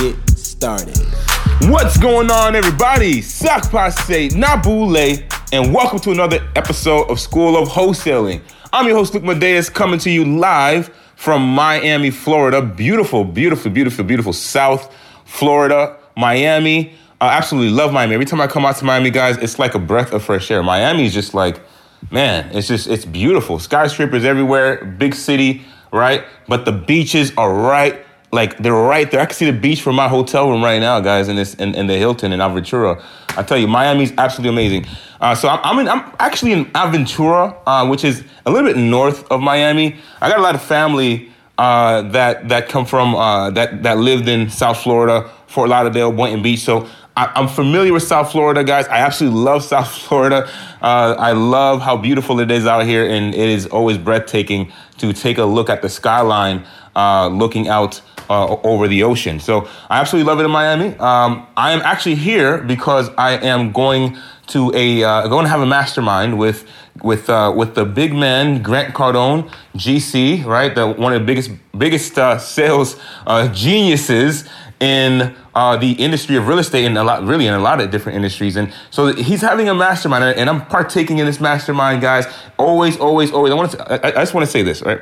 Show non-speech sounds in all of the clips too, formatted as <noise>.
get started. What's going on, everybody? Sakpase Nabule, and welcome to another episode of School of Wholesaling. I'm your host, Luc Madeus, coming to you live from Miami, Florida. Beautiful, beautiful, beautiful, beautiful South Florida, Miami. I absolutely love Miami. Every time I come out to Miami, guys, it's like a breath of fresh air. Miami is just like, man, it's just, it's beautiful. Skyscrapers everywhere, big city, right? But the beaches are right like they're right there. I can see the beach from my hotel room right now, guys, in this in, in the Hilton in Aventura. I tell you, Miami's absolutely amazing. Uh, so I'm, I'm, in, I'm actually in Aventura, uh, which is a little bit north of Miami. I got a lot of family uh, that that come from uh, that that lived in South Florida, Fort Lauderdale, Boynton Beach. So I, am familiar with South Florida, guys. I absolutely love <laughs> South Florida. Uh, I love how beautiful it is out here, and it is always breathtaking to take a look at the skyline, uh, looking out uh, over the ocean. So I absolutely love it in Miami. Um, I am actually here because I am going to a uh, going to have a mastermind with with uh, with the big man Grant Cardone, GC, right? The one of the biggest biggest uh, sales uh, geniuses in uh, the industry of real estate and a lot, really in a lot of different industries. And so he's having a mastermind, and I'm partaking in this mastermind, guys. Always, always, always. I want to. I, I just want to say this, right?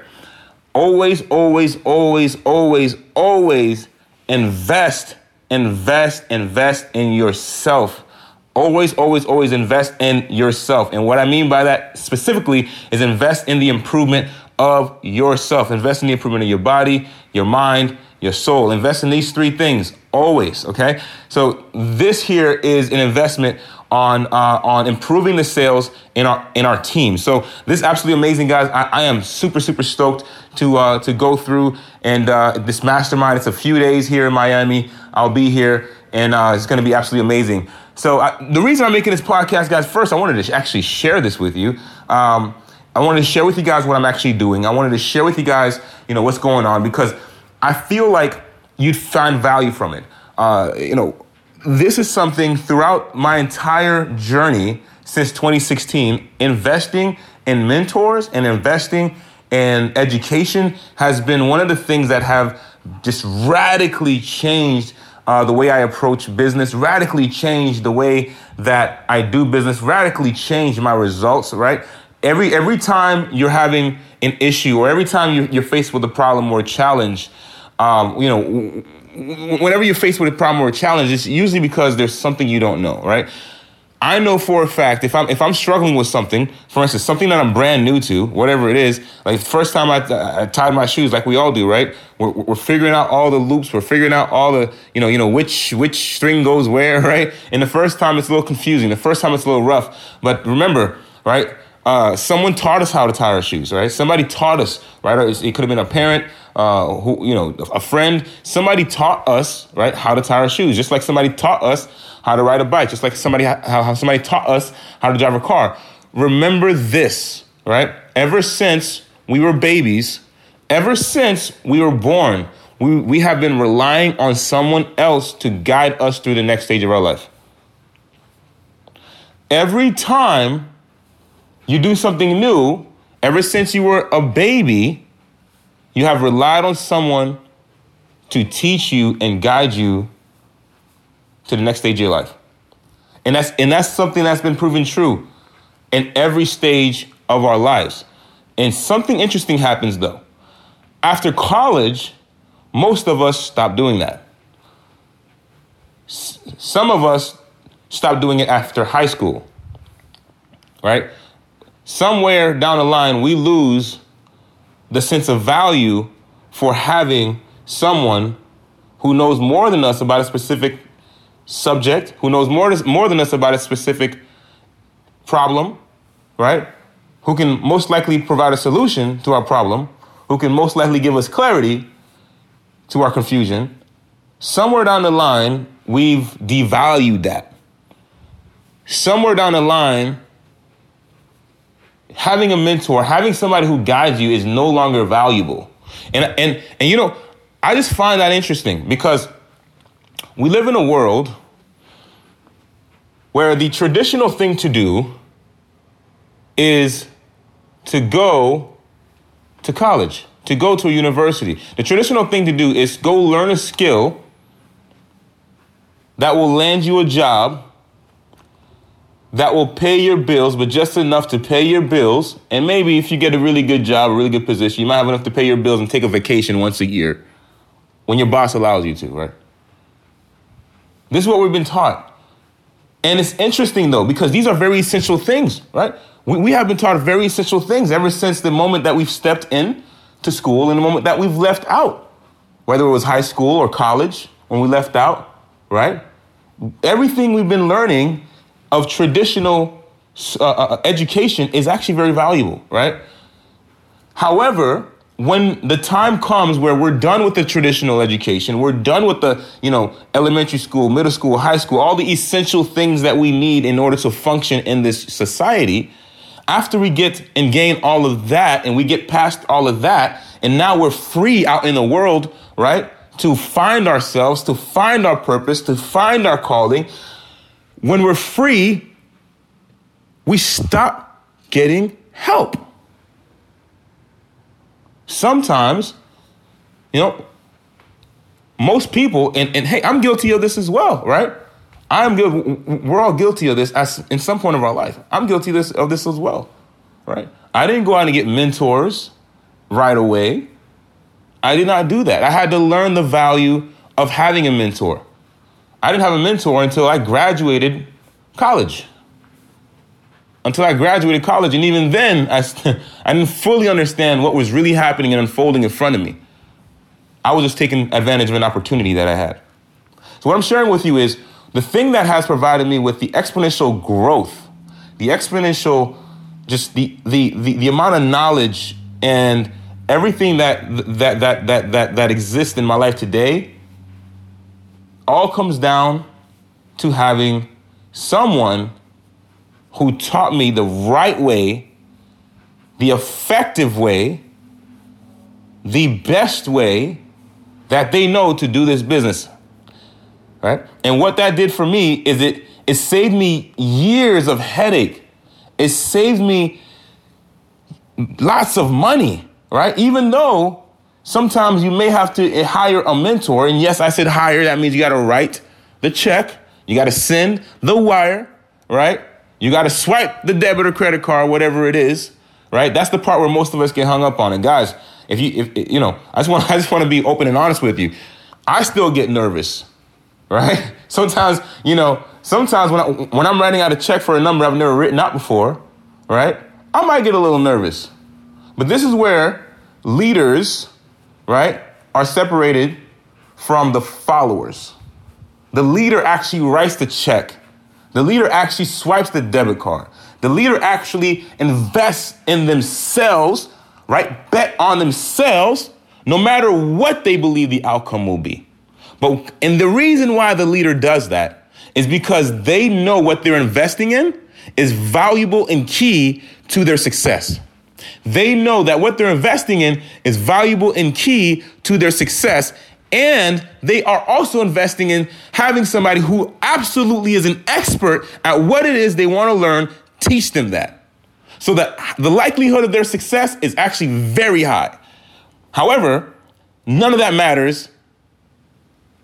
Always, always, always, always, always invest, invest, invest in yourself. Always, always, always invest in yourself. And what I mean by that specifically is invest in the improvement of yourself. Invest in the improvement of your body, your mind, your soul. Invest in these three things always, okay? So this here is an investment on uh, on improving the sales in our in our team. So this is absolutely amazing, guys. I, I am super super stoked to uh, to go through and uh, this mastermind. It's a few days here in Miami. I'll be here, and uh, it's going to be absolutely amazing. So I, the reason I'm making this podcast, guys, first I wanted to actually share this with you. Um, I wanted to share with you guys what I'm actually doing. I wanted to share with you guys, you know, what's going on because I feel like you'd find value from it. Uh, you know, this is something throughout my entire journey since 2016, investing in mentors and investing in education has been one of the things that have just radically changed uh, the way I approach business, radically changed the way that I do business, radically changed my results, right? Every, every time you're having an issue or every time you're, you're faced with a problem or a challenge, um, you know, whenever you're faced with a problem or a challenge, it's usually because there's something you don't know, right? I know for a fact if I'm if I'm struggling with something, for instance, something that I'm brand new to, whatever it is, like first time I, I tied my shoes, like we all do, right? We're, we're figuring out all the loops, we're figuring out all the, you know, you know which which string goes where, <laughs> right? And the first time it's a little confusing, the first time it's a little rough, but remember, right? Uh, someone taught us how to tie our shoes, right? Somebody taught us, right? It could have been a parent, uh, who you know, a friend. Somebody taught us, right, how to tie our shoes. Just like somebody taught us how to ride a bike. Just like somebody how, how somebody taught us how to drive a car. Remember this, right? Ever since we were babies, ever since we were born, we, we have been relying on someone else to guide us through the next stage of our life. Every time you do something new, ever since you were a baby, you have relied on someone to teach you and guide you to the next stage of your life. And that's and that's something that's been proven true in every stage of our lives. And something interesting happens though. After college, most of us stop doing that. S- some of us stop doing it after high school. Right? somewhere down the line, we lose the sense of value for having someone who knows more than us about a specific subject, who knows more, more than us about a specific problem, right? Who can most likely provide a solution to our problem, who can most likely give us clarity to our confusion, somewhere down the line, we've devalued that. Somewhere down the line, having a mentor, having somebody who guides you is no longer valuable. And and and you know, I just find that interesting because we live in a world where the traditional thing to do is to go to college, to go to a university. The traditional thing to do is go learn a skill that will land you a job that will pay your bills, but just enough to pay your bills. And maybe if you get a really good job, a really good position, you might have enough to pay your bills and take a vacation once a year when your boss allows you to, right? This is what we've been taught. And it's interesting though, because these are very essential things, right? We, we have been taught very essential things ever since the moment that we've stepped in to school and the moment that we've left out, whether it was high school or college when we left out, right? Everything we've been learning of traditional uh, uh, education is actually very valuable, right? However, when the time comes where we're done with the traditional education, we're done with the, you know, elementary school, middle school, high school, all the essential things that we need in order to function in this society, after we get and gain all of that and we get past all of that, and now we're free out in the world, right? To find ourselves, to find our purpose, to find our calling. When we're free, we stop getting help. Sometimes, you know, most people, and, and hey, I'm guilty of this as well, right? I'm guilty. We're all guilty of this as, in some point of our life. I'm guilty of this, of this as well, right? I didn't go out and get mentors right away. I did not do that. I had to learn the value of having a mentor. I didn't have a mentor until I graduated college until I graduated college. And even then, I, <laughs> I didn't fully understand what was really happening and unfolding in front of me. I was just taking advantage of an opportunity that I had. So, what I'm sharing with you is the thing that has provided me with the exponential growth, the exponential, just the, the, the, the amount of knowledge and everything that, that, that, that, that, that exists in my life today all comes down to having someone who taught me the right way, the effective way, the best way that they know to do this business. Right? And what that did for me is it it saved me years of headache. It saved me lots of money, right? Even though sometimes you may have to eh, hire a mentor, and yes, I said hire, that means you got to write the check, you got to send the wire, right? You got to swipe the debit or credit card, whatever it is, right? That's the part where most of us get hung up on. And guys, if you, if you know, I just want, <laughs> I just want to be open and honest with you. I still get nervous, right? <laughs> Sometimes, you know, sometimes when I, when I'm writing out a check for a number I've never written out before, right? I might get a little nervous. But this is where leaders, right, are separated from the followers. The leader actually writes the check the leader actually swipes the debit card. The leader actually invests in themselves, right? Bet on themselves, no matter what they believe the outcome will be. But and the reason why the leader does that is because they know what they're investing in is valuable and key to their success. They know that what they're investing in is valuable and key to their success, and they are also investing in having somebody who absolutely is an expert at what it is they want to learn, teach them that. So that the likelihood of their success is actually very high. However, none of that matters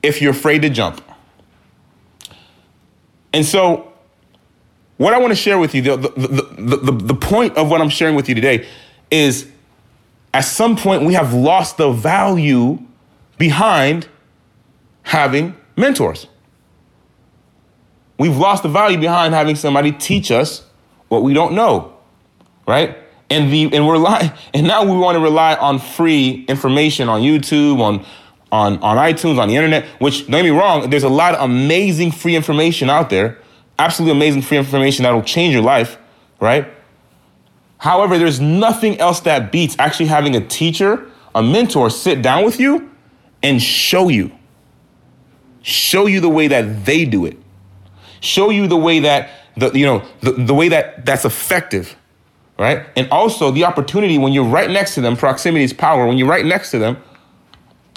if you're afraid to jump. And so, what I want to share with you, the, the, the, the, point of what I'm sharing with you today is at some point we have lost the value behind having mentors. We've lost the value behind having somebody teach us what we don't know, right? And the and we're rely, <laughs> and now we want to rely on free information on YouTube, on on on iTunes, on the internet. Which don't get me wrong, there's a lot of amazing free information out there, absolutely amazing free information that'll change your life, right? However, there's nothing else that beats actually having a teacher, a mentor sit down with you and show you. show you the way that they do it, show you the way that the you know the, the way that that's effective, right? And also the opportunity when you're right next to them, proximity is power. When you're right next to them,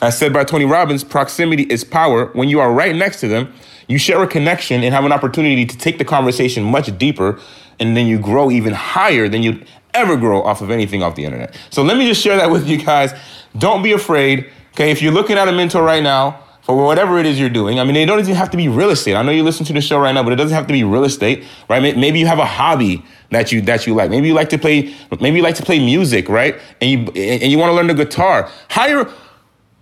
as said by Tony Robbins, proximity is power. When you are right next to them, you share a connection and have an opportunity to take the conversation much deeper, and then you grow even higher than you'd ever grow off of anything off the internet. So let me just share that with you guys. Don't be afraid. Okay, if you're looking at a mentor right now, for whatever it is you're doing. I mean, they don't even have to be real estate. I know you listen to the show right now, but it doesn't have to be real estate, right? Maybe you have a hobby that you that you like. Maybe you like to play. Maybe you like to play music, right? And you and you want to learn the guitar. Hire,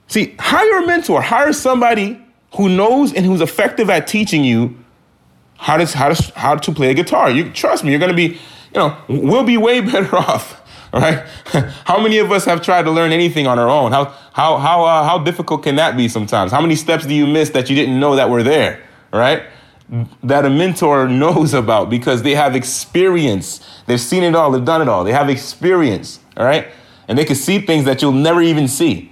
see, hire a mentor. Hire somebody who knows and who's effective at teaching you how to how to how to play a guitar. You trust me, you're gonna be, you know, we'll be way <laughs> better off right? <laughs> how many of us have tried to learn anything on our own? How how how uh, how difficult can that be sometimes? How many steps do you miss that you didn't know that were there, right? That a mentor knows about because they have experience. They've seen it all. They've done it all. They have experience, all right? And they can see things that you'll never even see.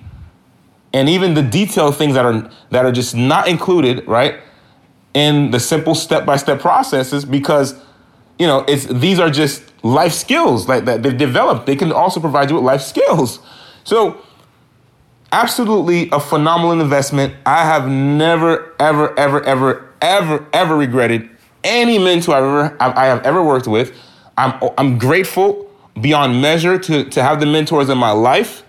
And even the detailed things that are that are just not included, right? In the simple step-by-step processes because you know, it's these are just life skills like that they've developed. They can also provide you with life skills. So, absolutely a phenomenal investment. I have never, ever, ever, ever, ever, ever regretted any mentor I've ever I have ever worked with. I'm I'm grateful beyond measure to to have the mentors in my life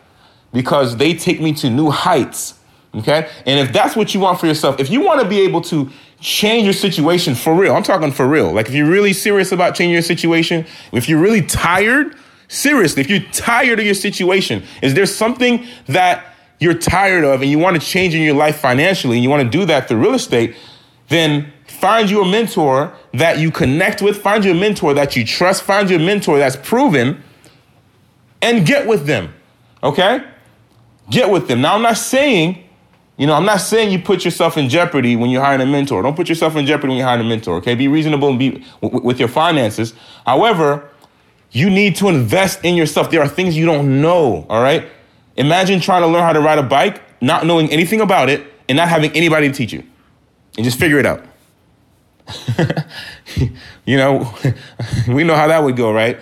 because they take me to new heights. Okay, and if that's what you want for yourself, if you want to be able to change your situation for real. I'm talking for real. Like if you're really serious about changing your situation, if you're really tired, seriously, if you're tired of your situation, is there something that you're tired of and you want to change in your life financially and you want to do that through real estate, then find you a mentor that you connect with, find you a mentor that you trust, find you a mentor that's proven and get with them. Okay? Get with them. Now I'm not saying you know, I'm not saying you put yourself in jeopardy when you're hiring a mentor. Don't put yourself in jeopardy when you're hiring a mentor. Okay, be reasonable and be w- with your finances. However, you need to invest in yourself. There are things you don't know. All right. Imagine trying to learn how to ride a bike, not knowing anything about it, and not having anybody to teach you, and just figure it out. <laughs> you know, <laughs> we know how that would go, right?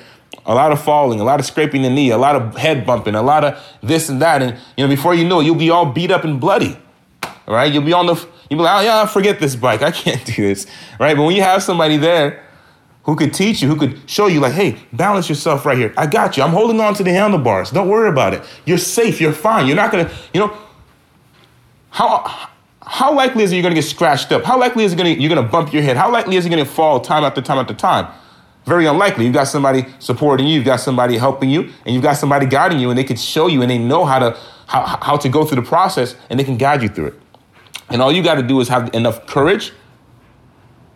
A lot of falling, a lot of scraping the knee, a lot of head bumping, a lot of this and that, and you know, before you know it, you'll be all beat up and bloody right? You'll be on the, you'll be like, oh yeah, forget this bike. I can't do this, right? But when you have somebody there who could teach you, who could show you, like, hey, balance yourself right here. I got you. I'm holding on to the handlebars. Don't worry about it. You're safe. You're fine. You're not gonna, you know, how how likely is it you're gonna get scratched up? How likely is it gonna you're gonna bump your head? How likely is it gonna fall time after time after time? Very unlikely. You've got somebody supporting you, you've got somebody helping you, and you've got somebody guiding you, and they can show you and they know how to how, how to go through the process and they can guide you through it. And all you got to do is have enough courage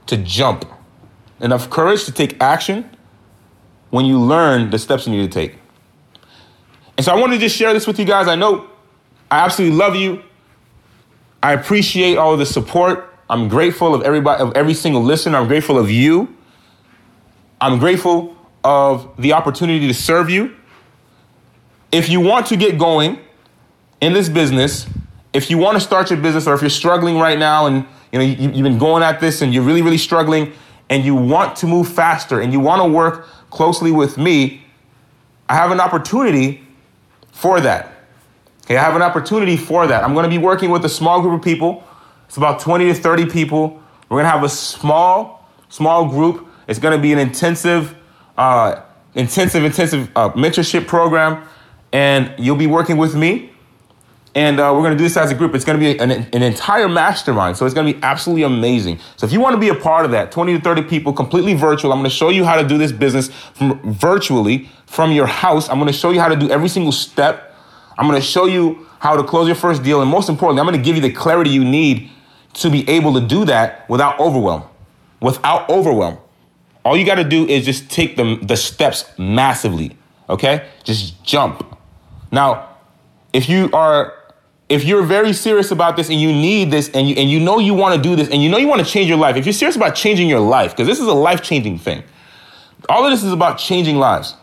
to jump, enough courage to take action when you learn the steps you need to take. And so I want to just share this with you guys. I know I absolutely love you. I appreciate all the support. I'm grateful of everybody, of every single listener. I'm grateful of you. I'm grateful of the opportunity to serve you. If you want to get going in this business, if you want to start your business or if you're struggling right now and you know you, have been going at this and you're really really struggling and you want to move faster and you want to work closely with me i have an opportunity for that. Okay i have an opportunity for that. I'm going to be working with a small group of people. It's about 20 to 30 people. We're going to have a small small group it's going to be an intensive uh, intensive intensive uh, mentorship program and you'll be working with me and uh, we're going to do this as a group. It's going to be an, an entire mastermind. So it's going to be absolutely amazing. So if you want to be a part of that, 20 to 30 people, completely virtual, I'm going to show you how to do this business from virtually from your house. I'm going to show you how to do every single step. I'm going to show you how to close your first deal. And most importantly, I'm going to give you the clarity you need to be able to do that without overwhelm. Without overwhelm. All you got to do is just take the, the steps massively. Okay? Just jump. Now, if you are if you're very serious about this and you need this and you, and you know you want to do this and you know you want to change your life, if you're serious about changing your life, because this is a life changing thing, all of this is about changing lives.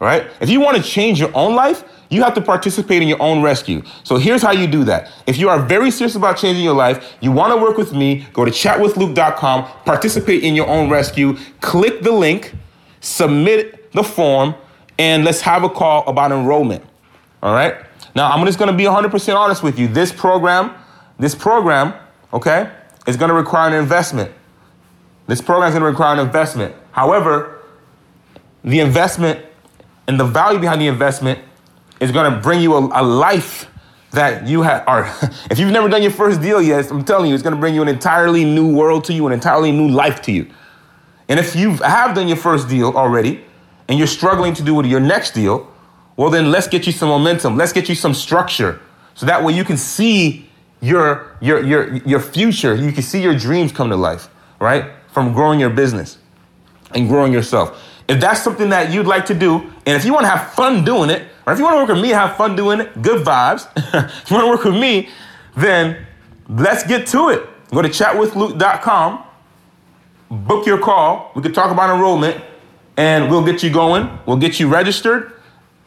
Right? If you want to change your own life, you have to participate in your own rescue. So here's how you do that. If you are very serious about changing your life, you want to work with me, go to chatwithluke.com, participate in your own rescue, click the link, submit the form, and let's have a call about enrollment. All right? Now, I'm just going to be 100% honest with you. This program, this program, okay, is going to require an investment. This program is going to require an investment. However, the investment and the value behind the investment is going to bring you a, a life that you have are <laughs> if you've never done your first deal yet i'm telling you it's going to bring you an entirely new world to you an entirely new life to you. And if you have done your first deal already and you're struggling to do with your next deal well then let's get you some momentum. Let's get you some structure. So that way you can see your your your your future. You can see your dreams come to life right? From growing your business and growing yourself if that's something that you'd like to do and if you want to have fun doing it or if you want to work with me, have fun doing it, good vibes. <laughs> if you want to work with me, then let's get to it. Go to chatwithluke.com, book your call. We can talk about enrollment, and we'll get you going. We'll get you registered,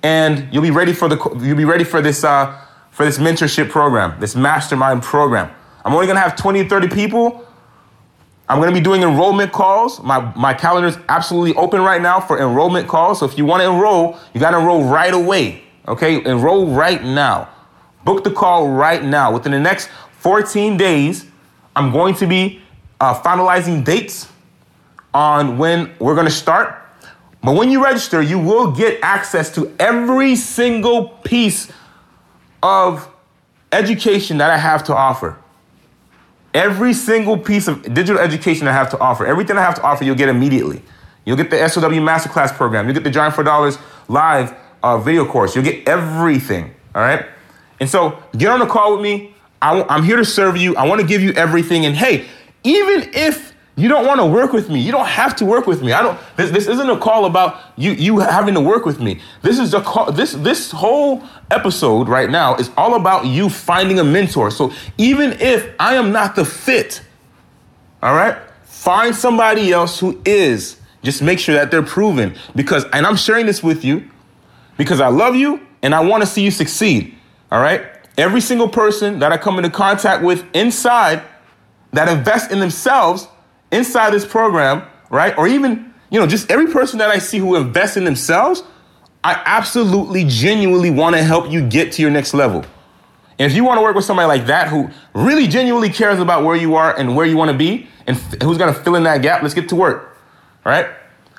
and you'll be ready for the you'll be ready for this uh, for this mentorship program, this mastermind program. I'm only gonna have 20 30 people I'm going to be doing enrollment calls. My, my calendar is absolutely open right now for enrollment calls. So if you want to enroll, you got to enroll right away. Okay, enroll right now. Book the call right now. Within the next 14 days, I'm going to be uh, finalizing dates on when we're going to start. But when you register, you will get access to every single piece of education that I have to offer. Every single piece of digital education I have to offer, everything I have to offer, you'll get immediately. You'll get the SOW Masterclass program. You'll get the Giant for Dollars live uh, video course. You'll get everything. All right. And so get on a call with me. I, I'm here to serve you. I want to give you everything. And hey, even if you don't want to work with me. You don't have to work with me. I don't. This, this isn't a call about you you having to work with me. This is a call. This this whole episode right now is all about you finding a mentor. So even if I am not the fit, all right, find somebody else who is. Just make sure that they're proven. Because and I'm sharing this with you because I love you and I want to see you succeed. All right. Every single person that I come into contact with inside that invest in themselves inside this program, right? Or even, you know, just every person that I see who invests in themselves, I absolutely genuinely want to help you get to your next level. And if you want to work with somebody like that who really genuinely cares about where you are and where you want to be and f- who's going to fill in that gap, let's get to work. Right?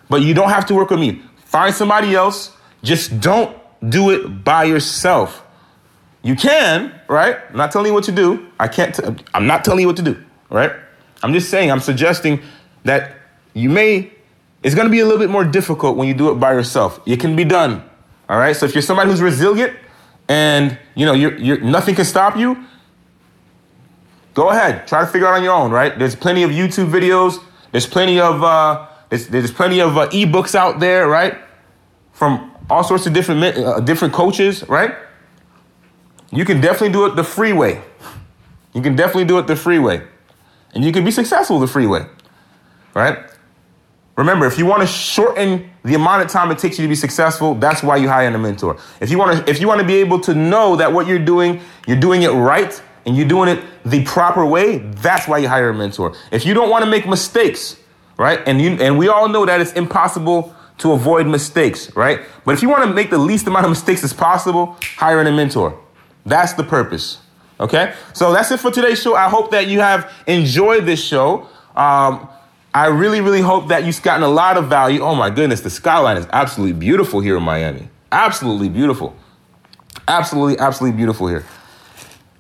But you don't have to work with me. Find somebody else. Just don't do it by yourself. You can, right? I'm not telling you what to do. I can't, i I'm not telling you what to do, right? I'm just saying, I'm suggesting that you may, it's gonna be a little bit more difficult when you do it by yourself. It can be done. All right. So if you're somebody who's resilient and you know you're, you're nothing can stop you, go ahead. Try to figure out on your own. Right. There's plenty of YouTube videos. There's plenty of uh, there's, there's plenty of uh, ebooks out there. Right. From all sorts of different uh, different coaches. Right. You can definitely do it the free way. You can definitely do it the free way and you can be successful the freeway, right? Remember, if you want to shorten the amount of time it takes you to be successful, that's why you hire a mentor. If you want to, if you want to be able to know that what you're doing, you're doing it right and you're doing it the proper way, that's why you hire a mentor. If you don't want to make mistakes, right? And you and we all know that it's impossible to avoid mistakes, right? But if you want to make the least amount of mistakes as possible, hiring a mentor. That's the purpose. Okay, so that's it for today's show. I hope that you have enjoyed this show. Um, I really, really hope that you've gotten a lot of value. Oh my goodness, the skyline is absolutely beautiful here in Miami. Absolutely beautiful. Absolutely, absolutely beautiful here.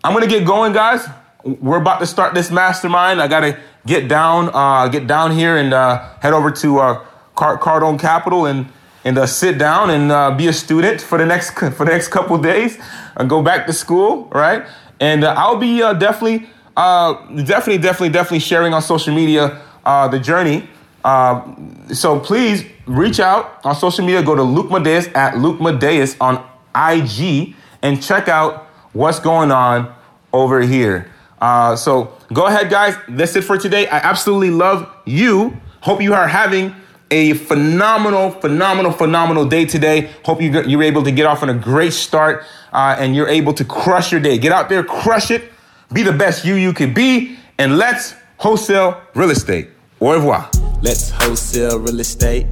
I'm gonna get going, guys. We're about to start this mastermind. I gotta get down, uh, get down here and uh, head over to uh, Cardone Capital and and uh, sit down and uh, be a student for the next for the next couple days and go back to school, right? And uh, I'll be uh, definitely, uh, definitely, definitely, definitely sharing on social media uh, the journey. Uh, so please reach out on social media. Go to Luc Madeus at Luc Madeus on IG and check out what's going on over here. Uh, so go ahead, guys. That's it for today. I absolutely love you. Hope you are having a phenomenal, phenomenal, phenomenal day today. Hope you, you're able to get off on a great start uh, and you're able to crush your day. Get out there, crush it, be the best you you can be, and let's wholesale real estate. Au revoir. Let's wholesale real estate.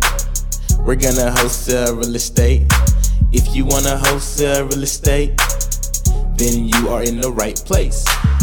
We're gonna wholesale real estate. If you wanna wholesale real estate, then you are in the right place.